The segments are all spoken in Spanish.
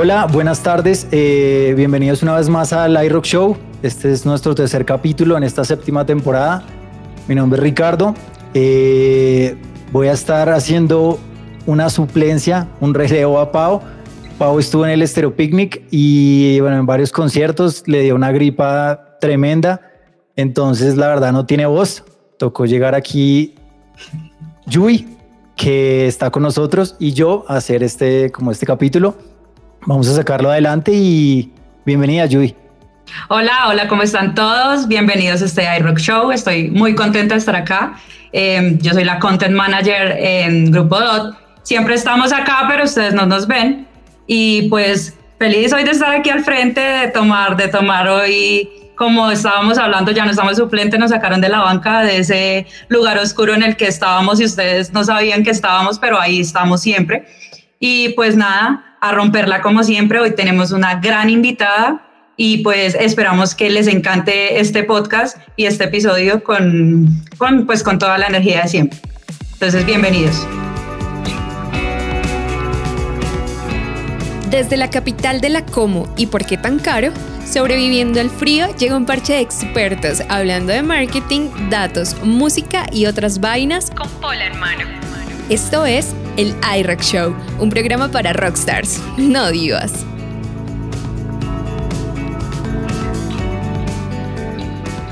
Hola, buenas tardes. Eh, bienvenidos una vez más al iRock Show. Este es nuestro tercer capítulo en esta séptima temporada. Mi nombre es Ricardo. Eh, voy a estar haciendo una suplencia, un relevo a Pau. Pau estuvo en el Estero Picnic y bueno, en varios conciertos le dio una gripa tremenda. Entonces, la verdad, no tiene voz. Tocó llegar aquí Yui, que está con nosotros, y yo hacer este, como este capítulo. Vamos a sacarlo adelante y bienvenida, Yui. Hola, hola, ¿cómo están todos? Bienvenidos a este iRock Show. Estoy muy contenta de estar acá. Em, yo soy la Content Manager en Grupo DOT. Siempre estamos acá, pero ustedes no nos ven. Y pues feliz hoy de estar aquí al frente, de tomar, de tomar hoy como estábamos hablando, ya no estamos suplentes, nos sacaron de la banca, de ese lugar oscuro en el que estábamos y ustedes no sabían que estábamos, pero ahí estamos siempre. Y pues nada, a romperla como siempre, hoy tenemos una gran invitada y pues esperamos que les encante este podcast y este episodio con, con, pues, con toda la energía de siempre. Entonces, bienvenidos. Desde la capital de la Como y por qué tan caro, Sobreviviendo al frío llega un parche de expertos hablando de marketing, datos, música y otras vainas con pola en mano. Esto es el iRock Show, un programa para rockstars, no divas.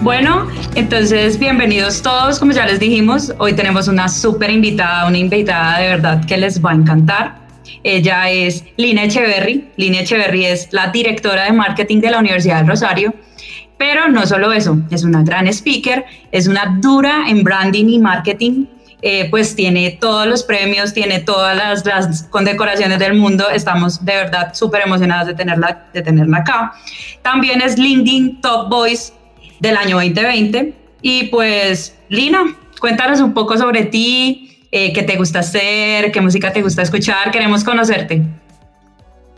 Bueno, entonces bienvenidos todos, como ya les dijimos, hoy tenemos una súper invitada, una invitada de verdad que les va a encantar. Ella es Lina Echeverry. Lina Echeverry es la directora de marketing de la Universidad del Rosario. Pero no solo eso, es una gran speaker, es una dura en branding y marketing. Eh, pues tiene todos los premios, tiene todas las, las condecoraciones del mundo. Estamos de verdad súper emocionados de tenerla, de tenerla acá. También es LinkedIn Top Voice del año 2020. Y pues, Lina, cuéntanos un poco sobre ti, eh, qué te gusta hacer, qué música te gusta escuchar. Queremos conocerte.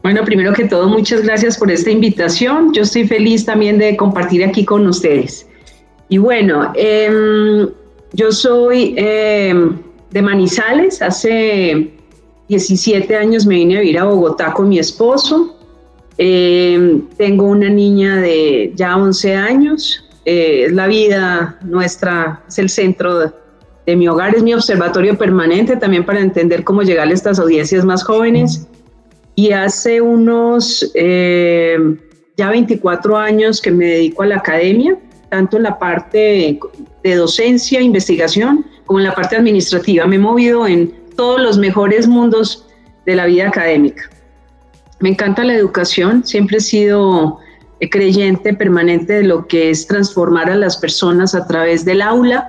Bueno, primero que todo, muchas gracias por esta invitación. Yo estoy feliz también de compartir aquí con ustedes. Y bueno, em, yo soy em, de Manizales. Hace 17 años me vine a vivir a Bogotá con mi esposo. Em, tengo una niña de ya 11 años. Eh, es la vida nuestra, es el centro de mi hogar, es mi observatorio permanente también para entender cómo llegar a estas audiencias más jóvenes. Y hace unos eh, ya 24 años que me dedico a la academia, tanto en la parte de docencia, investigación, como en la parte administrativa. Me he movido en todos los mejores mundos de la vida académica. Me encanta la educación, siempre he sido creyente permanente de lo que es transformar a las personas a través del aula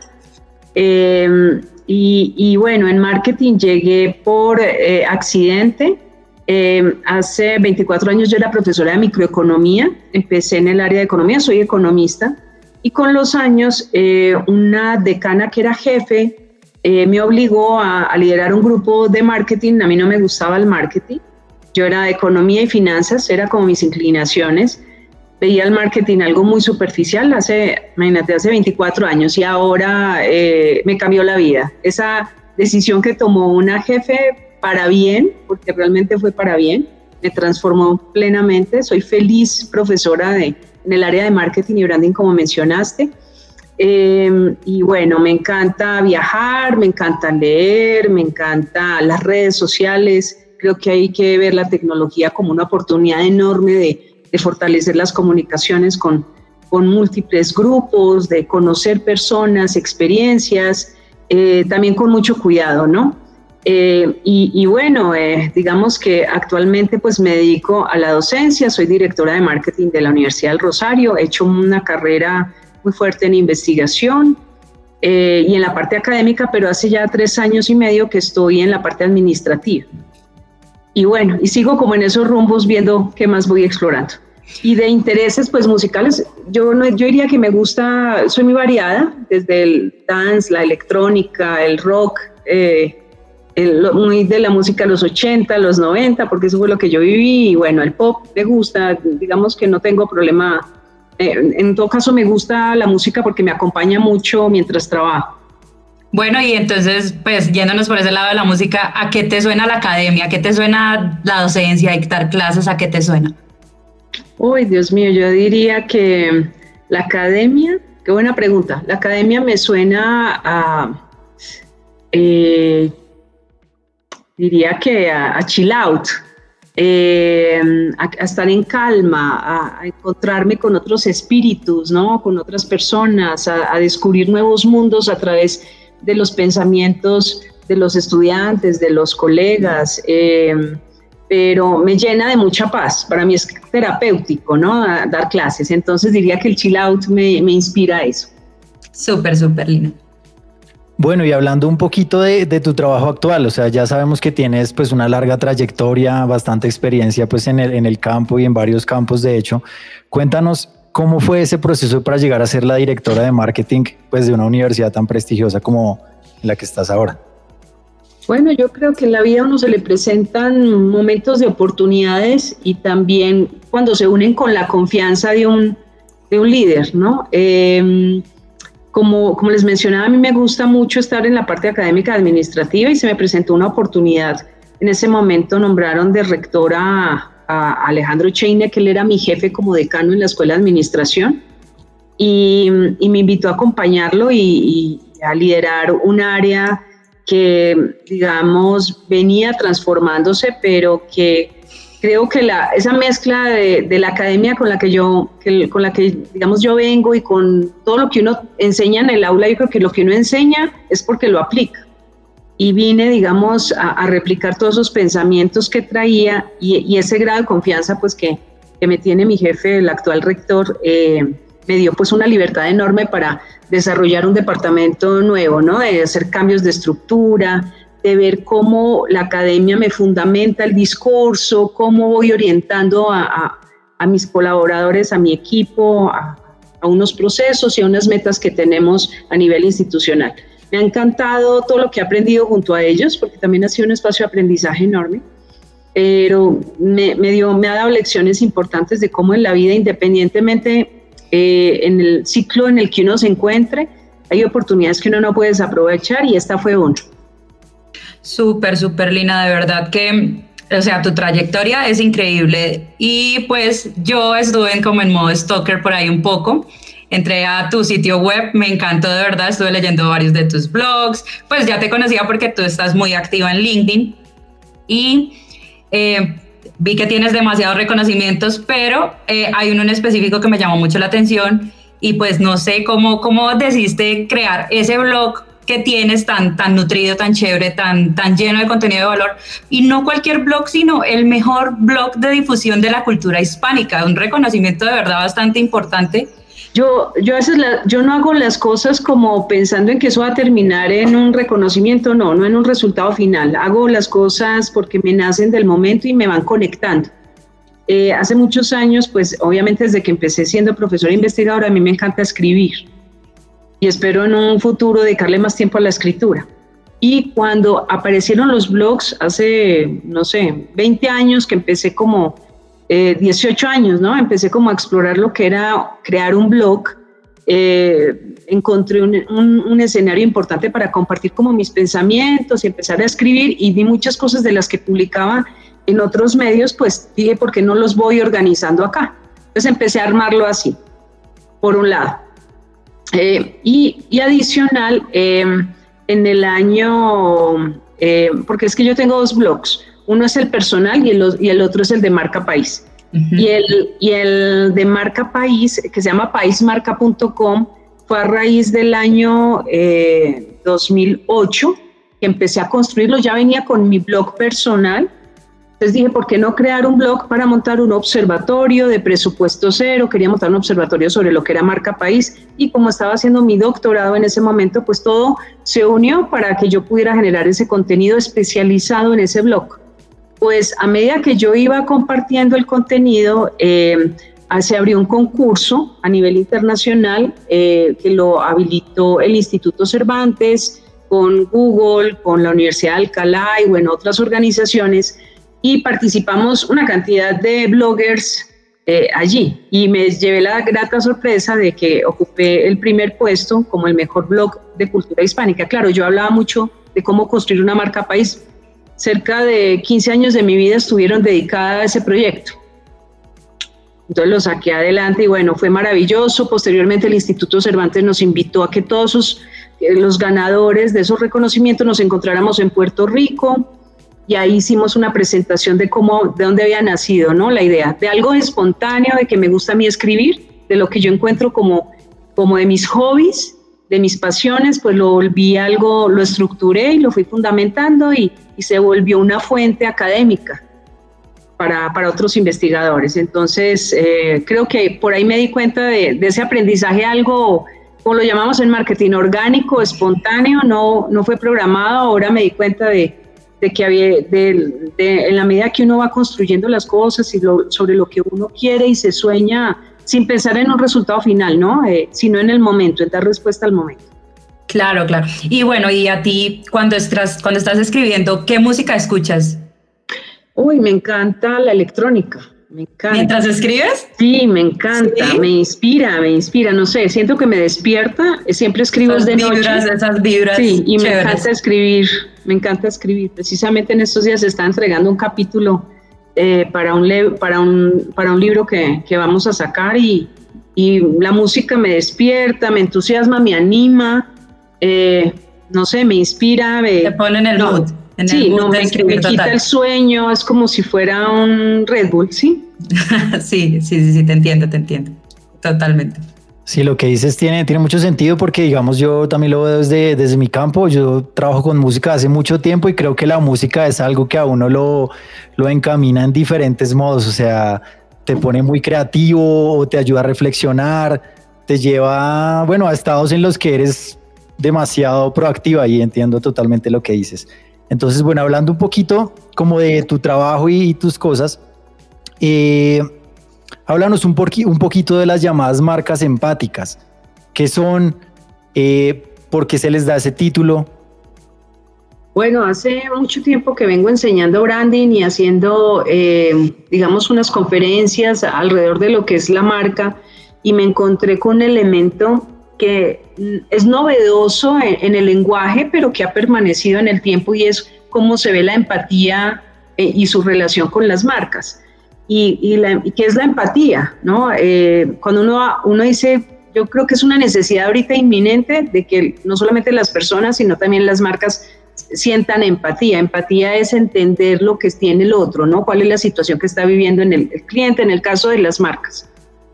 Em, y, bueno, en marketing llegué por eh, accidente. Em, hace 24 años yo era profesora de microeconomía, empecé en el área de economía, soy economista, y con los años eh, una decana que era jefe eh, me obligó a, a, liderar un grupo de marketing, a mí no me gustaba el marketing, yo era de economía y finanzas, era como mis inclinaciones, veía el marketing algo muy superficial hace, imagínate, hace 24 años y ahora eh, me cambió la vida. Esa decisión que tomó una jefe para bien, porque realmente fue para bien, me transformó plenamente. Soy feliz profesora de, en el área de marketing y branding, como mencionaste. Em, y bueno, me encanta viajar, me encanta leer, me encanta las redes sociales. Creo que hay que ver la tecnología como una oportunidad enorme de, fortalecer las comunicaciones con, con múltiples grupos, de conocer personas, experiencias, eh, también con mucho cuidado, ¿no? Eh, y, bueno, eh, digamos que actualmente pues me dedico a la docencia, soy directora de marketing de la Universidad del Rosario, he hecho una carrera muy fuerte en investigación y en la parte académica, pero hace ya tres años y medio que estoy en la parte administrativa y bueno, y sigo como en esos rumbos viendo qué más voy explorando. Y de intereses pues musicales, yo, no, yo diría que me gusta, soy muy variada, desde el dance, la electrónica, el rock, eh, muy de la música de los 80, los 90, porque eso fue lo que yo viví, y bueno, el pop me gusta, digamos que no tengo problema, eh, en todo caso me gusta la música porque me acompaña mucho mientras trabajo. Bueno, y entonces, pues yéndonos por ese lado de la música, ¿a qué te suena la academia? ¿A qué te suena la docencia, dictar clases? ¿A qué te suena? Uy, Dios mío, yo diría que la academia, qué buena pregunta, la academia me suena a, eh, diría que a, chill out, eh, a, estar en calma, a, encontrarme con otros espíritus, ¿no? con otras personas, a, descubrir nuevos mundos a través de los pensamientos de los estudiantes, de los colegas, eh, pero me llena de mucha paz. Para mí es terapéutico, ¿no? dar clases. Entonces diría que el chill out me, me inspira a eso. Súper, súper lindo. Bueno, y hablando un poquito de, tu trabajo actual, o sea, ya sabemos que tienes pues una larga trayectoria, bastante experiencia pues en el, en el campo y en varios campos de hecho. Cuéntanos ¿Cómo fue ese proceso para llegar a ser la directora de marketing pues, de una universidad tan prestigiosa como la que estás ahora? Bueno, yo creo que en la vida a uno se le presentan momentos de oportunidades y también cuando se unen con la confianza de un, de un líder, ¿no? Em, como, como les mencionaba, a mí me gusta mucho estar en la parte académica administrativa y se me presentó una oportunidad. En ese momento nombraron de rectora a Alejandro Cheine, que él era mi jefe como decano en la escuela de administración, y, me invitó a acompañarlo y, a liderar un área que, digamos, venía transformándose, pero que creo que la, esa mezcla de, la academia con la que yo, con la que, digamos, yo vengo y con todo lo que uno enseña en el aula, yo creo que lo que uno enseña es porque lo aplica y vine, digamos, a, replicar todos esos pensamientos que traía y, ese grado de confianza, pues, que, que, me tiene mi jefe, el actual rector, eh, me dio, pues, una libertad enorme para desarrollar un departamento nuevo, ¿no? De hacer cambios de estructura, de ver cómo la academia me fundamenta el discurso, cómo voy orientando a, mis colaboradores, a mi equipo, a, a unos procesos y a unas metas que tenemos a nivel institucional. Me ha encantado todo lo que he aprendido junto a ellos, porque también ha sido un espacio de aprendizaje enorme, pero me, dio, me ha dado lecciones importantes de cómo en la vida, independientemente eh, en el ciclo en el que uno se encuentre, hay oportunidades que uno no puede desaprovechar y esta fue una. Súper, súper Lina, de verdad que, o sea, tu trayectoria es increíble. Y pues yo estuve en, como en modo stalker por ahí un poco. Entré a tu sitio web, me encantó de verdad, estuve leyendo varios de tus blogs, pues ya te conocía porque tú estás muy activa en LinkedIn. Y eh, vi que tienes demasiados reconocimientos, pero eh, hay uno en específico que me llamó mucho la atención. Y pues no sé cómo, cómo decidiste crear ese blog que tienes tan, tan nutrido, tan chévere, tan, tan lleno de contenido de valor. Y no cualquier blog, sino el mejor blog de difusión de la cultura hispánica, un reconocimiento de verdad bastante importante yo, yo, a yo no hago las cosas como pensando en que eso va a terminar en un reconocimiento, no, no en un resultado final. Hago las cosas porque me nacen del momento y me van conectando. Eh, hace muchos años, pues obviamente desde que empecé siendo profesora investigadora, a mí me encanta escribir y espero en un futuro dedicarle más tiempo a la escritura. Y cuando aparecieron los blogs hace, no sé, 20 años que empecé como 18 eh, años, ¿no? Empecé como a explorar lo que era crear un blog. Eh, encontré un, escenario importante para compartir como mis pensamientos y empezar a escribir y vi muchas cosas de las que publicaba en otros medios, pues dije, ¿por qué no los voy organizando acá? Entonces empecé a armarlo así, por un lado. Eh, y, adicional, en el año, porque es que yo tengo dos blogs, uno es el personal y el, y el otro es el de marca país. y, el, y el de marca país, que se llama paismarca.com, fue a raíz del año 2008 eh, que empecé a construirlo. Ya venía con mi blog personal. Entonces dije, ¿por qué no crear un blog para montar un observatorio de presupuesto cero? Quería montar un observatorio sobre lo que era marca país y como estaba haciendo mi doctorado en ese momento, pues todo se unió para que yo pudiera generar ese contenido especializado en ese blog pues a medida que yo iba compartiendo el contenido, eh, se abrió un concurso a nivel internacional eh, que lo habilitó el Instituto Cervantes con Google, con la Universidad de Alcalá y bueno, otras organizaciones y participamos una cantidad de bloggers eh, allí. Y me llevé la grata sorpresa de que ocupé el primer puesto como el mejor blog de cultura hispánica. Claro, yo hablaba mucho de cómo construir una marca país. Cerca de 15 años de mi vida estuvieron dedicadas a ese proyecto. Entonces lo saqué adelante y bueno, fue maravilloso. Posteriormente el Instituto Cervantes nos invitó a que todos eh, los ganadores de esos reconocimientos nos encontráramos en Puerto Rico y ahí hicimos una presentación de cómo, de dónde había nacido, ¿no? La idea de algo espontáneo, de que me gusta a mí escribir, de lo que yo encuentro como, como de mis hobbies, de mis pasiones, pues lo volví algo, lo estructuré y lo fui fundamentando y, se volvió una fuente académica para, para otros investigadores. Entonces, eh, creo que por ahí me di cuenta de, de, ese aprendizaje algo, como lo llamamos en marketing, orgánico, espontáneo, no, no fue programado, ahora me di cuenta de, de que había, de, en la medida que uno va construyendo las cosas y sobre lo que uno quiere y se sueña sin pensar en un resultado final, ¿no? Eh, sino en el momento, en dar respuesta al momento. Claro, claro. Y bueno, y a ti, cuando estás, cuando estás escribiendo, ¿qué música escuchas? Uy, me encanta la electrónica. Me encanta. ¿Mientras escribes? Sí, me encanta, me inspira, me inspira, no sé, siento que me despierta, siempre escribo desde vibras, noche. Esas vibras, Sí, y me encanta escribir, me encanta escribir. Precisamente en estos días se está entregando un capítulo eh, para, un para, un, para un libro que, que vamos a sacar y, y, la música me despierta, me entusiasma, me anima, eh, no sé, me inspira. Me, Te pone en el no, mood. En sí, el mood no, me, quita total. el sueño, es como si fuera un Red Bull, ¿sí? sí, sí, sí, sí, te entiendo, te entiendo. Totalmente. Sí, lo que dices tiene, tiene mucho sentido porque, digamos, yo también lo veo desde, desde mi campo. Yo trabajo con música hace mucho tiempo y creo que la música es algo que a uno lo, lo encamina en diferentes modos. O sea, te pone muy creativo te ayuda a reflexionar, te lleva, bueno, a estados en los que eres demasiado proactiva y entiendo totalmente lo que dices. Entonces, bueno, hablando un poquito como de tu trabajo y, y tus cosas, eh, háblanos un, poquito de las llamadas marcas empáticas. ¿Qué son? Eh, ¿Por qué se les da ese título? Bueno, hace mucho tiempo que vengo enseñando branding y haciendo, eh, digamos, unas conferencias alrededor de lo que es la marca y me encontré con un elemento que es novedoso en, en el lenguaje, pero que ha permanecido en el tiempo y es cómo se ve la empatía eh, y su relación con las marcas. Y, y, la, y qué es la empatía, ¿no? Eh, cuando uno, uno dice, yo creo que es una necesidad ahorita inminente de que no solamente las personas, sino también las marcas sientan empatía. Empatía es entender lo que tiene el otro, ¿no? Cuál es la situación que está viviendo en el cliente, en el caso de las marcas.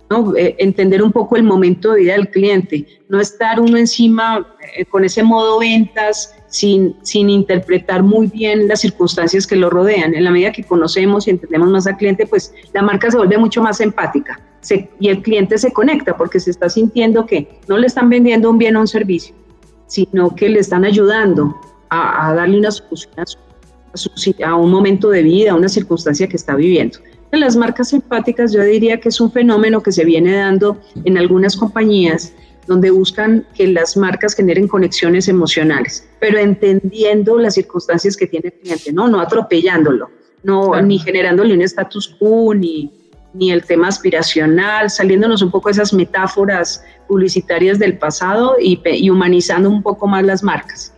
¿No? Eh, entender un poco el momento de vida del cliente, no estar uno encima eh, con ese modo ventas sin, sin interpretar muy bien las circunstancias que lo rodean. En la medida que conocemos y entendemos más al cliente, pues la marca se vuelve mucho más empática y el cliente se conecta porque se está sintiendo que no le están vendiendo un bien o un servicio, sino que le están ayudando a, darle una solución a, su, a un momento de vida, a una circunstancia que está viviendo. Las marcas empáticas yo diría que es un fenómeno que se viene dando en algunas compañías donde buscan que las marcas generen conexiones emocionales, pero entendiendo las circunstancias que tiene el cliente, no, no atropellándolo, no, claro. ni generándole un status quo, ni, ni el tema aspiracional, saliéndonos un poco de esas metáforas publicitarias del pasado y, y humanizando un poco más las marcas.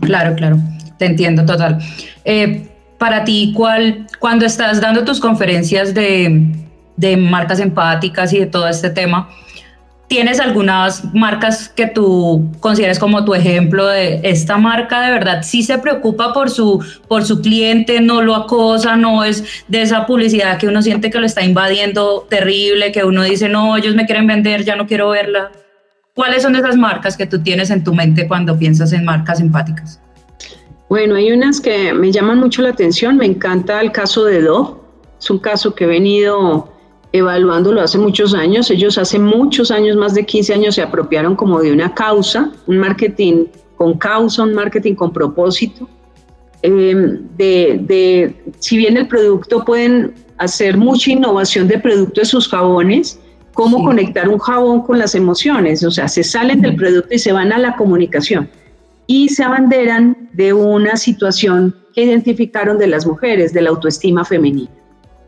Claro, claro, te entiendo total. Eh, para ti, ¿cuál, cuando estás dando tus conferencias de, de, marcas empáticas y de todo este tema, ¿tienes algunas marcas que tú consideres como tu ejemplo de esta marca de verdad sí se preocupa por su, por su cliente, no lo acosa, no es de esa publicidad que uno siente que lo está invadiendo terrible, que uno dice, no, ellos me quieren vender, ya no quiero verla? ¿Cuáles son esas marcas que tú tienes en tu mente cuando piensas en marcas empáticas? Bueno, hay unas que me llaman mucho la atención. Me encanta el caso de Do. Es un caso que he venido evaluándolo hace muchos años. Ellos hace muchos años, más de 15 años, se apropiaron como de una causa, un marketing con causa, un marketing con propósito. Eh, de, de, si bien el producto pueden hacer mucha innovación de producto de sus jabones, cómo sí. conectar un jabón con las emociones. O sea, se salen del producto y se van a la comunicación y se abanderan de una situación que identificaron de las mujeres, de la autoestima femenina.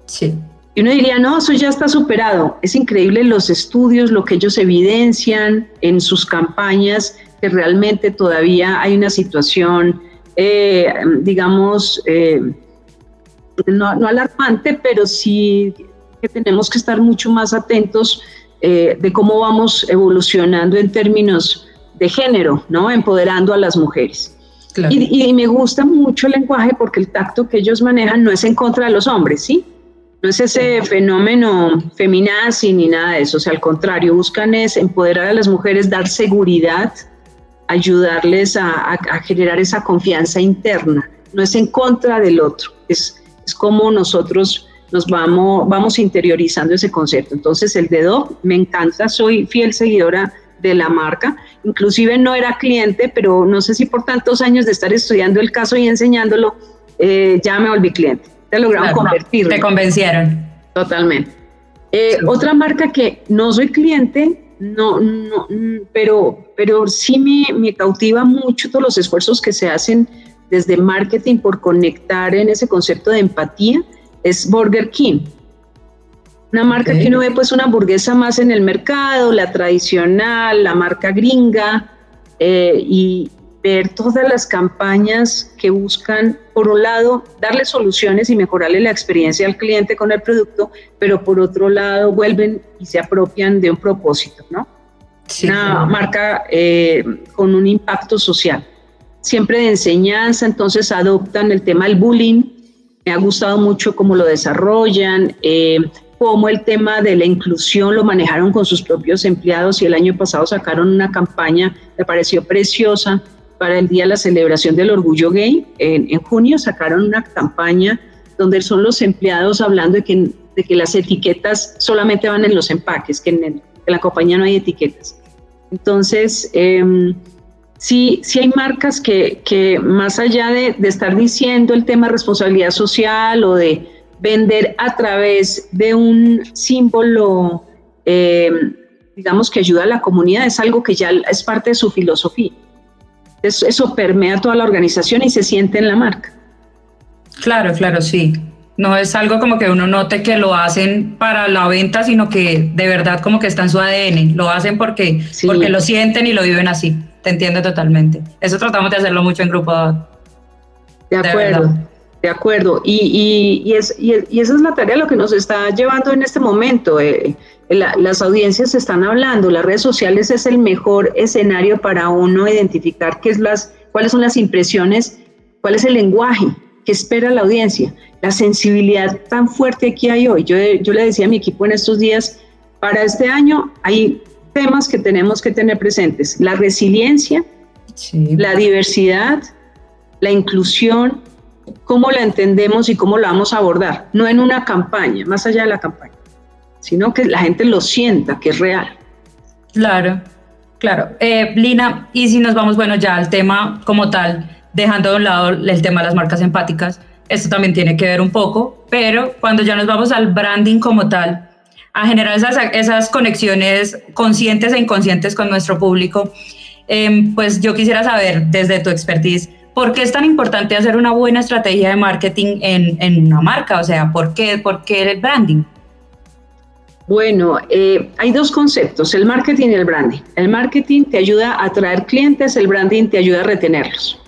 Sí. Y uno diría, no, eso ya está superado. Es increíble los estudios, lo que ellos evidencian en sus campañas, que realmente todavía hay una situación, eh, digamos, eh, no, no, alarmante, pero sí que tenemos que estar mucho más atentos eh, de cómo vamos evolucionando en términos de género, ¿no? Empoderando a las mujeres. Y, y, me gusta mucho el lenguaje porque el tacto que ellos manejan no es en contra de los hombres, ¿sí? No es ese fenómeno feminazi ni nada de eso, o sea, al contrario, buscan es empoderar a las mujeres, dar seguridad, ayudarles a, generar esa confianza interna. No es en contra del otro, es, es como nosotros nos vamos, vamos interiorizando ese concepto. Entonces, el dedo me encanta, soy fiel seguidora de la marca. Inclusive no era cliente, pero no sé si por tantos años de estar estudiando el caso y enseñándolo, eh, ya me volví cliente te lograron convertir. Te convencieron. Totalmente. Eh, otra marca que no soy cliente, no, no, pero, pero sí me, me, cautiva mucho todos los esfuerzos que se hacen desde marketing por conectar en ese concepto de empatía, es Burger King. Una marca que uno ve pues una hamburguesa más en el mercado, la tradicional, la marca gringa, eh, y, ver todas las campañas que buscan, por un lado, darle soluciones y mejorarle la experiencia al cliente con el producto, pero por otro lado vuelven y se apropian de un propósito, ¿no? Una marca eh, con un impacto social, siempre de enseñanza, entonces adoptan el tema del bullying, me ha gustado mucho cómo lo desarrollan, eh, cómo el tema de la inclusión lo manejaron con sus propios empleados y el año pasado sacaron una campaña, me pareció preciosa, para el día de la celebración del orgullo gay. En, junio sacaron una campaña donde son los empleados hablando de que, de que las etiquetas solamente van en los empaques, que en, la compañía no hay etiquetas. Entonces, eh, sí, sí hay marcas que, que más allá de, de, estar diciendo el tema de responsabilidad social o de vender a través de un símbolo, eh, digamos, que ayuda a la comunidad, es algo que ya es parte de su filosofía. Eso, permea toda la organización y se siente en la marca. Claro, claro, sí. No es algo como que uno note que lo hacen para la venta, sino que de verdad como que está en su ADN. Lo hacen porque, porque lo sienten y lo viven así. Te entiendo totalmente. Eso tratamos de hacerlo mucho en Grupo De acuerdo. De, acuerdo. Y, y, es, y, esa es la tarea lo que nos está llevando en este momento. Eh, las audiencias están hablando, las redes sociales es el mejor escenario para uno identificar qué es las, cuáles son las impresiones, cuál es el lenguaje que espera la audiencia, la sensibilidad tan fuerte que hay hoy. Yo, yo le decía a mi equipo en estos días, para este año hay temas que tenemos que tener presentes, la resiliencia, la diversidad, la inclusión, cómo la entendemos y cómo la vamos a abordar, no en una campaña, más allá de la campaña sino que la gente lo sienta, que es real. Claro, claro. Eh, Lina, y si nos vamos, bueno, ya al tema como tal, dejando de un lado el tema de las marcas empáticas, esto también tiene que ver un poco, pero cuando ya nos vamos al branding como tal, a generar esas, esas conexiones conscientes e inconscientes con nuestro público, em, pues yo quisiera saber desde tu expertise, ¿por qué es tan importante hacer una buena estrategia de marketing en, en una marca? O sea, ¿por qué, ¿por qué el branding? Bueno, eh, hay dos conceptos, el marketing y el branding. El marketing te ayuda a atraer clientes, el branding te ayuda a retenerlos.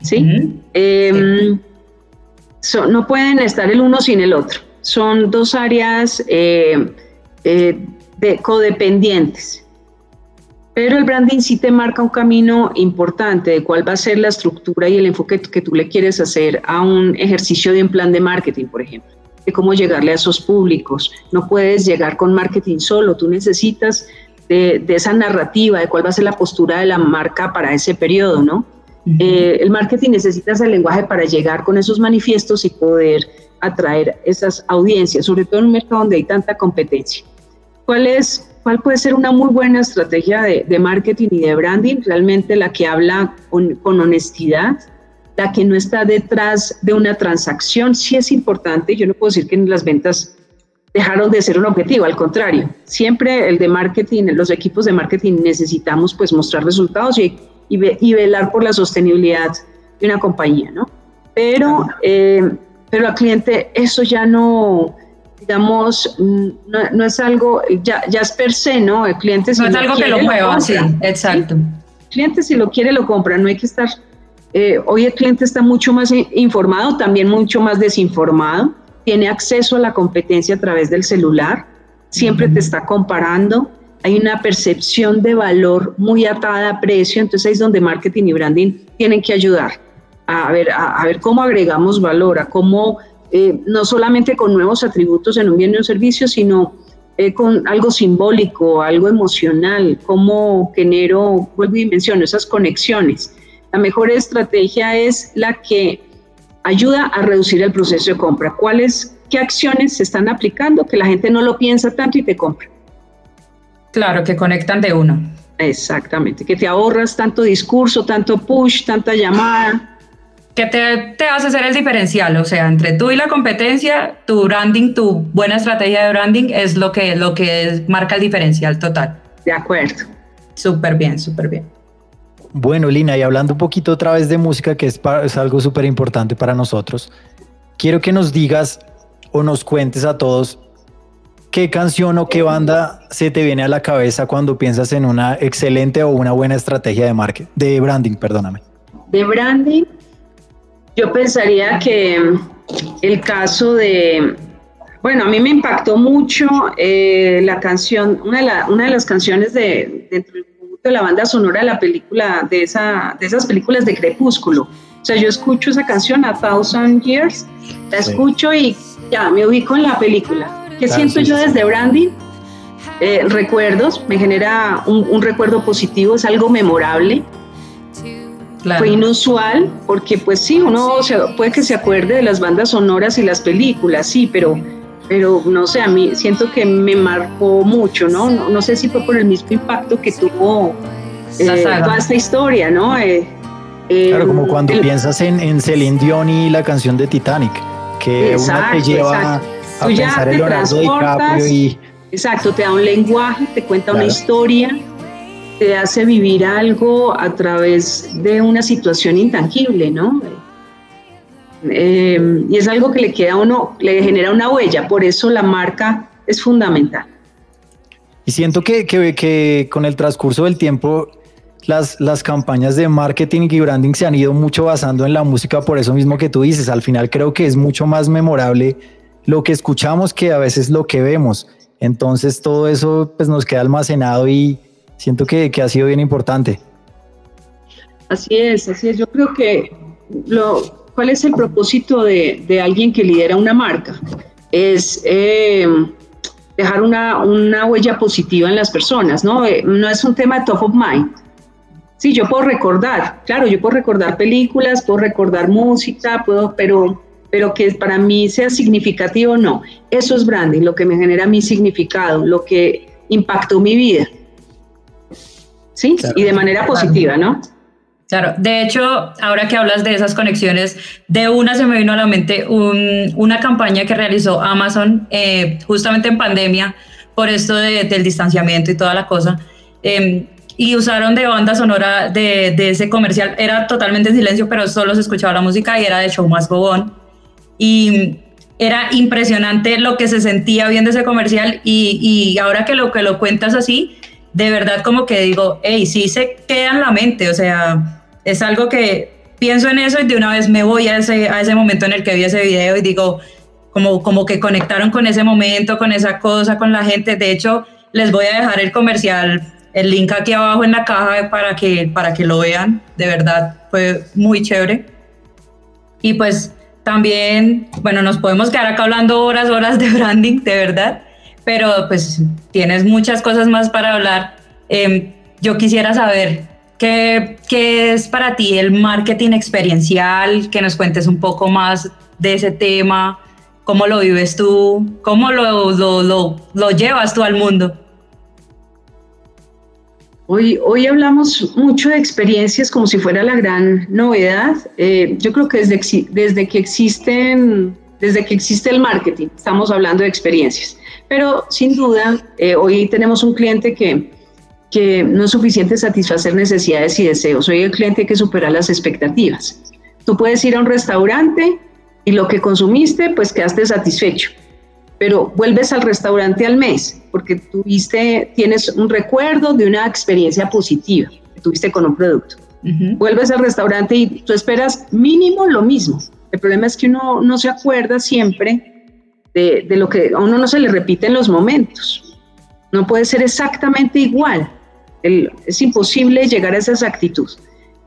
¿Sí? Em, no pueden estar el uno sin el otro. Son dos áreas eh, eh, de, codependientes. Pero el branding sí te marca un camino importante de cuál va a ser la estructura y el enfoque que tú le quieres hacer a un ejercicio de un plan de marketing, por ejemplo de cómo llegarle a esos públicos. No puedes llegar con marketing solo, tú necesitas de, esa narrativa, de cuál va a ser la postura de la marca para ese periodo, ¿no? Eh, el marketing necesita ese lenguaje para llegar con esos manifiestos y poder atraer esas audiencias, sobre todo en un mercado donde hay tanta competencia. ¿Cuál, es, cuál puede ser una muy buena estrategia de, marketing y de branding? Realmente la que habla con, con honestidad, la que no está detrás de una transacción, sí es importante. Yo no puedo decir que las ventas dejaron de ser un objetivo, al contrario, siempre el de marketing, los equipos de marketing necesitamos pues mostrar resultados y, y, velar por la sostenibilidad de una compañía, ¿no? Pero, eh, pero al cliente eso ya no, digamos, no, es algo, ya, ya es per se, ¿no? El cliente no es algo que lo mueva, sí, exacto. El cliente si lo quiere lo compra, no hay que estar, eh, hoy el cliente está mucho más informado, también mucho más desinformado, tiene acceso a la competencia a través del celular, siempre te está comparando, hay una percepción de valor muy atada a precio, entonces ahí es donde marketing y branding tienen que ayudar a ver, a, ver cómo agregamos valor, a cómo eh, no solamente con nuevos atributos en un bien o un servicio, sino eh, con algo simbólico, algo emocional, cómo genero, vuelvo y menciono, esas conexiones. La mejor estrategia es la que ayuda a reducir el proceso de compra. ¿Cuáles, qué acciones se están aplicando que la gente no lo piensa tanto y te compra? Claro, que conectan de uno. Exactamente, que te ahorras tanto discurso, tanto push, tanta llamada. Que te, te hace ser el diferencial, o sea, entre tú y la competencia, tu branding, tu buena estrategia de branding es lo que, lo que marca el diferencial total. De acuerdo. Súper bien, súper bien. Bueno, Lina, y hablando un poquito otra vez de música, que es, es algo súper importante para nosotros, quiero que nos digas o nos cuentes a todos qué canción o qué banda se te viene a la cabeza cuando piensas en una excelente o una buena estrategia de marketing, de branding, perdóname. De branding, yo pensaría que el caso de, bueno, a mí me impactó mucho eh, la canción, una de, una de, las canciones de, dentro de la banda sonora de la película, de, esa, de esas películas de Crepúsculo. O sea, yo escucho esa canción, A Thousand Years, la escucho y ya me ubico en la película. ¿Qué siento yo desde branding? Eh, recuerdos, me genera un, recuerdo positivo, es algo memorable. Fue inusual porque pues sí, uno puede que se acuerde de las bandas sonoras y las películas, sí, pero pero no sé, a mí siento que me marcó mucho, ¿no? No, sé si fue por el mismo impacto que tuvo eh, toda esta historia, ¿no? Eh, claro, como cuando piensas en, en Celine Dion y la canción de Titanic, que exacto, te lleva a pensar en Leonardo DiCaprio y... Exacto, te da un lenguaje, te cuenta una historia, te hace vivir algo a través de una situación intangible, ¿no? Eh, y es algo que le queda a uno, le genera una huella, por eso la marca es fundamental. Y siento que, que, que con el transcurso del tiempo las, las, campañas de marketing y branding se han ido mucho basando en la música, por eso mismo que tú dices, al final creo que es mucho más memorable lo que escuchamos que a veces lo que vemos. Entonces todo eso pues nos queda almacenado y siento que, que ha sido bien importante. Así es, así es. Yo creo que lo, ¿Cuál es el propósito de, de alguien que lidera una marca? Es eh, dejar una, una, huella positiva en las personas, ¿no? Eh, no es un tema top of mind. Sí, yo puedo recordar, claro, yo puedo recordar películas, puedo recordar música, puedo, pero, pero que para mí sea significativo, no. Eso es branding, lo que me genera mi significado, lo que impactó mi vida. ¿Sí? y de manera positiva, ¿no? Claro, de hecho, ahora que hablas de esas conexiones, de una se me vino a la mente una campaña que realizó Amazon eh, justamente en pandemia por esto del distanciamiento y toda la cosa. Em, y usaron de banda sonora de, ese comercial. Era totalmente en silencio, pero solo se escuchaba la música y era de Show Más Bobón. Y era impresionante lo que se sentía viendo ese comercial y, y ahora que lo, que lo cuentas así, de verdad como que digo, hey, sí se queda en la mente, o sea, es algo que pienso en eso y de una vez me voy a ese, a ese momento en el que vi ese video y digo, como, como que conectaron con ese momento, con esa cosa, con la gente. De hecho, les voy a dejar el comercial, el link aquí abajo en la caja para que, para que lo vean. De verdad, fue muy chévere. Y pues también, bueno, nos podemos quedar acá hablando horas, horas de branding, de verdad, pero pues tienes muchas cosas más para hablar. Em, yo quisiera saber ¿Qué, ¿Qué, es para ti el marketing experiencial? Que nos cuentes un poco más de ese tema, cómo lo vives tú, cómo lo, lo, lo, llevas tú al mundo. Hoy, hoy hablamos mucho de experiencias como si fuera la gran novedad. Eh, yo creo que desde, desde, que existen, desde que existe el marketing estamos hablando de experiencias. Pero sin duda, eh, hoy tenemos un cliente que que no es suficiente satisfacer necesidades y deseos. Hoy el cliente hay que superar las expectativas. Tú puedes ir a un restaurante y lo que consumiste, pues quedaste satisfecho. pero vuelves al restaurante al mes porque tuviste, tienes un recuerdo de una experiencia positiva que tuviste con un producto. Vuelves al restaurante y tú esperas mínimo lo mismo. El problema es que uno no se acuerda siempre de, de lo que a uno no se le repite en los momentos. No puede ser exactamente igual. es imposible llegar a esa exactitud.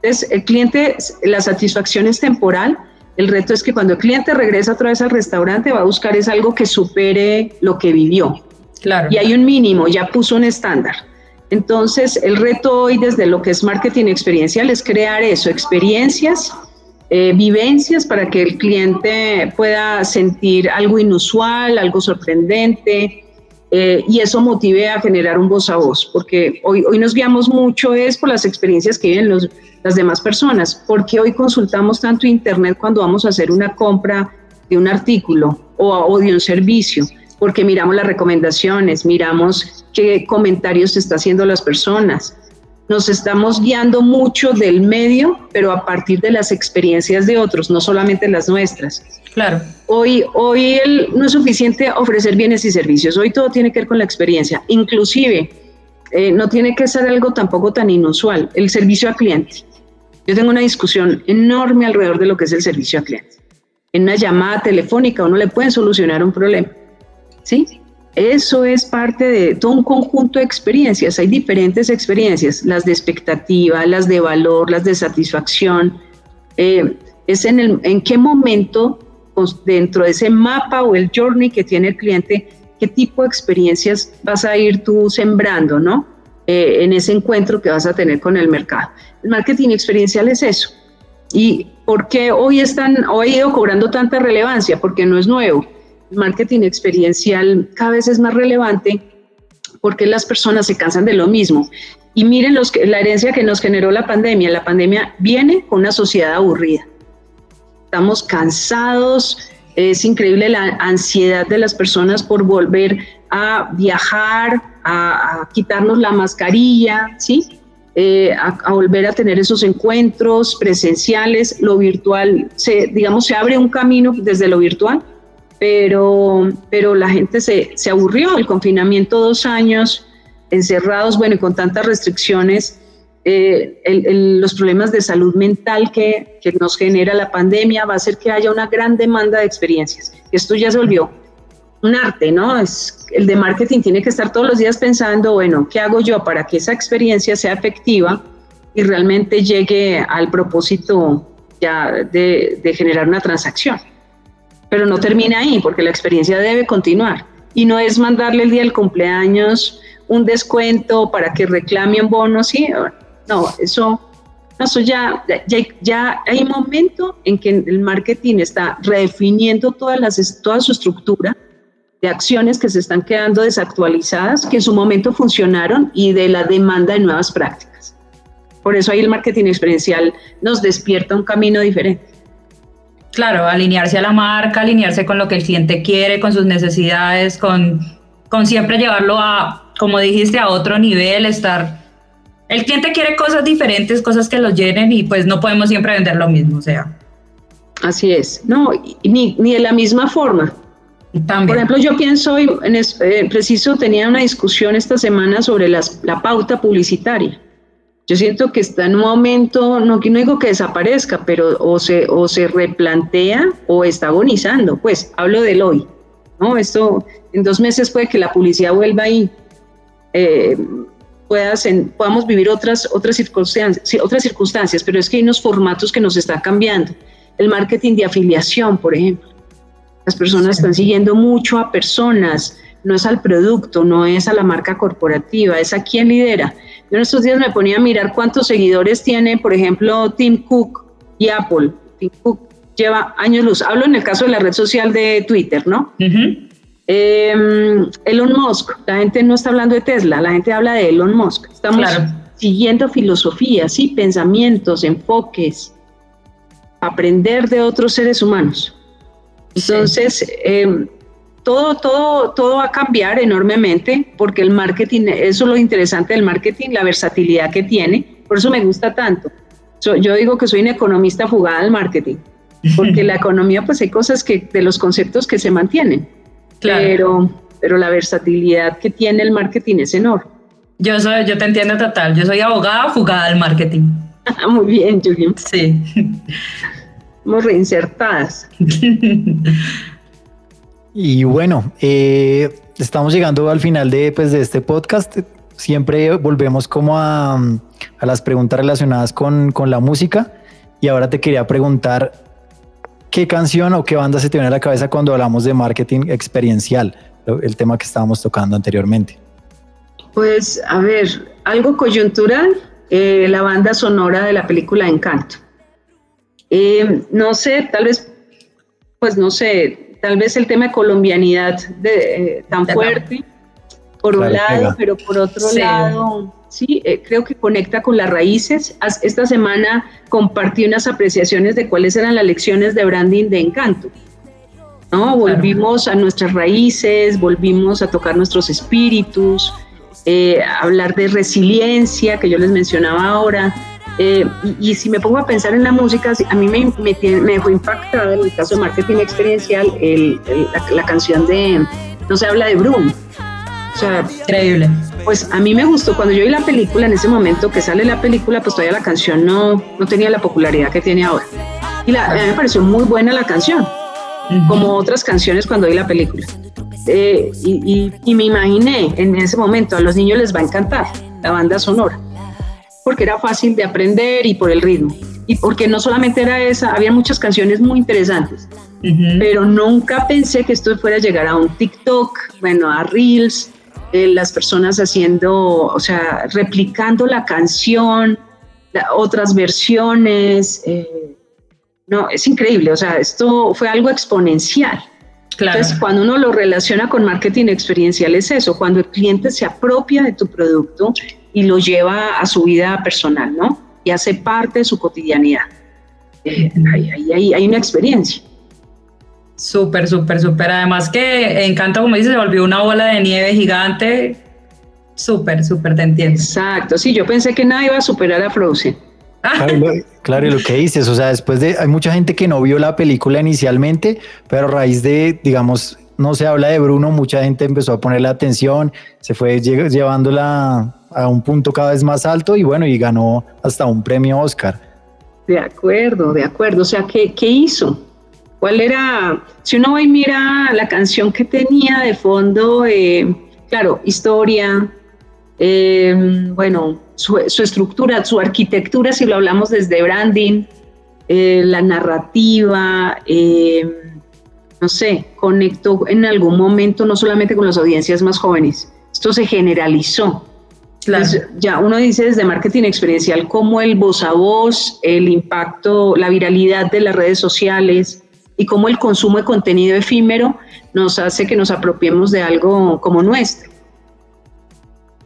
Entonces, el cliente, la satisfacción es temporal. El reto es que cuando el cliente regresa otra vez al restaurante, va a buscar es algo que supere lo que vivió. Claro. Y hay un mínimo, ya puso un estándar. Entonces, el reto hoy desde lo que es marketing experiencial es crear eso, experiencias, eh, vivencias para que el cliente pueda sentir algo inusual, algo sorprendente, eh, y eso motive a generar un voz a voz, porque hoy, hoy nos guiamos mucho es por las experiencias que viven los, las demás personas, porque hoy consultamos tanto Internet cuando vamos a hacer una compra de un artículo o, o de un servicio, porque miramos las recomendaciones, miramos qué comentarios está haciendo las personas, nos estamos guiando mucho del medio, pero a partir de las experiencias de otros, no solamente las nuestras. Claro. Hoy, hoy no es suficiente ofrecer bienes y servicios, hoy todo tiene que ver con la experiencia, inclusive eh, no tiene que ser algo tampoco tan inusual, el servicio a cliente. Yo tengo una discusión enorme alrededor de lo que es el servicio a cliente. En una llamada telefónica uno le puede solucionar un problema, ¿sí? Eso es parte de todo un conjunto de experiencias. Hay diferentes experiencias, las de expectativa, las de valor, las de satisfacción. Eh, es en, el, en qué momento pues, dentro de ese mapa o el journey que tiene el cliente, qué tipo de experiencias vas a ir tú sembrando, ¿no? Eh, en ese encuentro que vas a tener con el mercado. El marketing experiencial es eso. ¿Y por qué hoy, están, hoy ha ido cobrando tanta relevancia? Porque no es nuevo marketing experiencial cada vez es más relevante porque las personas se cansan de lo mismo. Y miren los, la herencia que nos generó la pandemia. La pandemia viene con una sociedad aburrida. Estamos cansados, es increíble la ansiedad de las personas por volver a viajar, a, quitarnos la mascarilla, ¿sí? Eh, a, volver a tener esos encuentros presenciales, lo virtual, se, digamos, se abre un camino desde lo virtual pero, pero la gente se, se aburrió, el confinamiento dos años encerrados, bueno, y con tantas restricciones, eh, los problemas de salud mental que, que, nos genera la pandemia va a hacer que haya una gran demanda de experiencias. Esto ya se volvió un arte, ¿no? Es, el de marketing tiene que estar todos los días pensando, bueno, ¿qué hago yo para que esa experiencia sea efectiva y realmente llegue al propósito ya de, de generar una transacción? Pero no termina ahí porque la experiencia debe continuar y no es mandarle el día del cumpleaños un descuento para que reclame un bono, sí, no, eso, eso ya, ya, ya hay un momento en que el marketing está redefiniendo todas las, toda su estructura de acciones que se están quedando desactualizadas, que en su momento funcionaron y de la demanda de nuevas prácticas. Por eso ahí el marketing experiencial nos despierta un camino diferente. Claro, alinearse a la marca, alinearse con lo que el cliente quiere, con sus necesidades, con, con siempre llevarlo a, como dijiste, a otro nivel, estar... El cliente quiere cosas diferentes, cosas que lo llenen y pues no podemos siempre vender lo mismo, o sea. Así es, no, ni, ni de la misma forma. También. Por ejemplo, yo pienso, en eh, preciso tenía una discusión esta semana sobre las, la pauta publicitaria. Yo siento que está en un momento, no, no digo que desaparezca, pero o se, o se replantea o está agonizando. Pues hablo del hoy. ¿no? Esto en dos meses puede que la publicidad vuelva ahí. Eh, puedas podamos vivir otras, otras, circunstancias, otras circunstancias, pero es que hay unos formatos que nos están cambiando. El marketing de afiliación, por ejemplo. Las personas están siguiendo mucho a personas, no es al producto, no es a la marca corporativa, es a quien lidera. Yo en estos días me ponía a mirar cuántos seguidores tiene, por ejemplo, Tim Cook y Apple. Tim Cook lleva años luz. Hablo en el caso de la red social de Twitter, ¿no? Em, Elon Musk, la gente no está hablando de Tesla, la gente habla de Elon Musk. Estamos siguiendo filosofías, y pensamientos, enfoques, aprender de otros seres humanos. Entonces, em, todo, todo, todo va a cambiar enormemente porque el marketing, eso es lo interesante del marketing, la versatilidad que tiene, por eso me gusta tanto. yo digo que soy una economista jugada al marketing, porque la economía pues hay cosas que, de los conceptos que se mantienen. pero, pero la versatilidad que tiene el marketing es enorme. Yo, soy, yo te entiendo total, yo soy abogada jugada al marketing. Muy bien, Julián. Sí. Somos reinsertadas. y bueno, eh, estamos llegando al final de, pues, de este podcast. Siempre volvemos como a, a las preguntas relacionadas con, con, la música. Y ahora te quería preguntar, ¿qué canción o qué banda se te viene a la cabeza cuando hablamos de marketing experiencial? El tema que estábamos tocando anteriormente. Pues, a ver, algo coyuntural, eh, la banda sonora de la película Encanto. Eh, no sé, tal vez, pues no sé, tal vez el tema de colombianidad de, eh, tan fuerte, por un lado, pero por otro lado, sí, creo que conecta con las raíces. Esta semana compartí unas apreciaciones de cuáles eran las lecciones de branding de Encanto. ¿no? Volvimos a nuestras raíces, volvimos a tocar nuestros espíritus, eh, hablar de resiliencia, que yo les mencionaba ahora. Eh, y, si me pongo a pensar en la música, a mí me, me, dejó impactada en el caso de marketing experiencial la, canción de No se habla de Bruno. O sea, increíble. Pues a mí me gustó cuando yo vi la película, en ese momento que sale la película, pues todavía la canción no, no tenía la popularidad que tiene ahora. Y la, a mí me pareció muy buena la canción, como otras canciones cuando vi la película. Eh, y, me imaginé en ese momento, a los niños les va a encantar la banda sonora, porque era fácil de aprender y por el ritmo. Y porque no solamente era esa, había muchas canciones muy interesantes, pero nunca pensé que esto fuera a llegar a un TikTok, bueno, a Reels, eh, las personas haciendo, o sea, replicando la canción, otras versiones. Eh, no, es increíble, o sea, esto fue algo exponencial. Entonces, cuando uno lo relaciona con marketing experiencial es eso, cuando el cliente se apropia de tu producto y lo lleva a su vida personal, ¿no? Y hace parte de su cotidianidad. Eh, hay, hay, una experiencia. Súper, súper, súper. Además que Encanto, como dices, se volvió una bola de nieve gigante. Súper, súper, te entiendo. Exacto, sí, yo pensé que nadie iba a superar a Frozen. Claro, y lo que dices, o sea, después de, hay mucha gente que no vio la película inicialmente, pero a raíz de, digamos, no se habla de Bruno, mucha gente empezó a ponerle atención, se fue llevándola a un punto cada vez más alto y bueno, y ganó hasta un premio Oscar. De acuerdo, de acuerdo. O sea, ¿qué, qué hizo? ¿Cuál era? Si uno hoy mira la canción que tenía de fondo, eh, claro, historia, eh, bueno, su, estructura, su arquitectura, si lo hablamos desde branding, eh, la narrativa, no sé, conectó en algún momento no solamente con las audiencias más jóvenes, esto se generalizó. Ya uno dice desde marketing experiencial como el voz a voz, el impacto, la viralidad de las redes sociales y cómo el consumo de contenido efímero nos hace que nos apropiemos de algo como nuestro.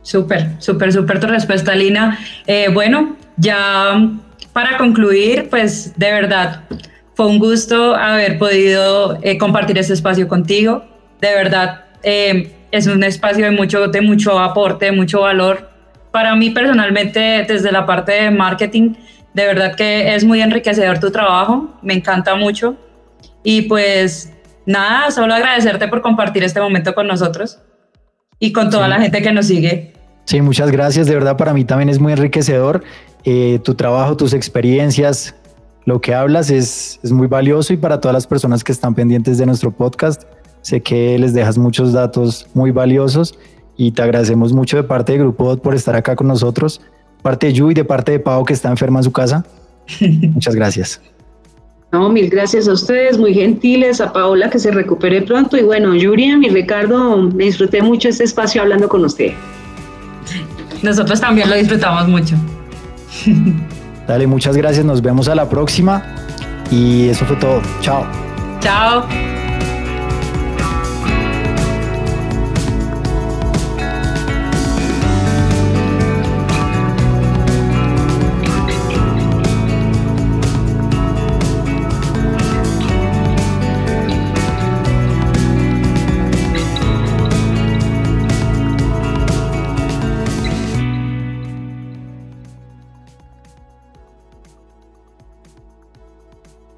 Súper, súper, súper tu respuesta, Lina. Eh, bueno, ya para concluir, pues de verdad, fue un gusto haber podido eh, compartir este espacio contigo. De verdad, eh, es un espacio de mucho, de mucho aporte, de mucho valor. Para mí personalmente, desde la parte de marketing, de verdad que es muy enriquecedor tu trabajo, me encanta mucho. Y pues nada, solo agradecerte por compartir este momento con nosotros y con toda la gente que nos sigue. Sí, muchas gracias. De verdad, para mí también es muy enriquecedor. Eh, tu trabajo, tus experiencias, lo que hablas es, es muy valioso y para todas las personas que están pendientes de nuestro podcast, sé que les dejas muchos datos muy valiosos y te agradecemos mucho de parte de Grupo por estar acá con nosotros, parte de Yu y de parte de Pau que está enferma en su casa. Muchas gracias. No, mil gracias a ustedes, muy gentiles, a Paola que se recupere pronto y bueno, Yurian y Ricardo, me disfruté mucho este espacio hablando con ustedes. Nosotros también lo disfrutamos mucho. Dale, muchas gracias. Nos vemos a la próxima. Y eso fue todo. Chao. Chao.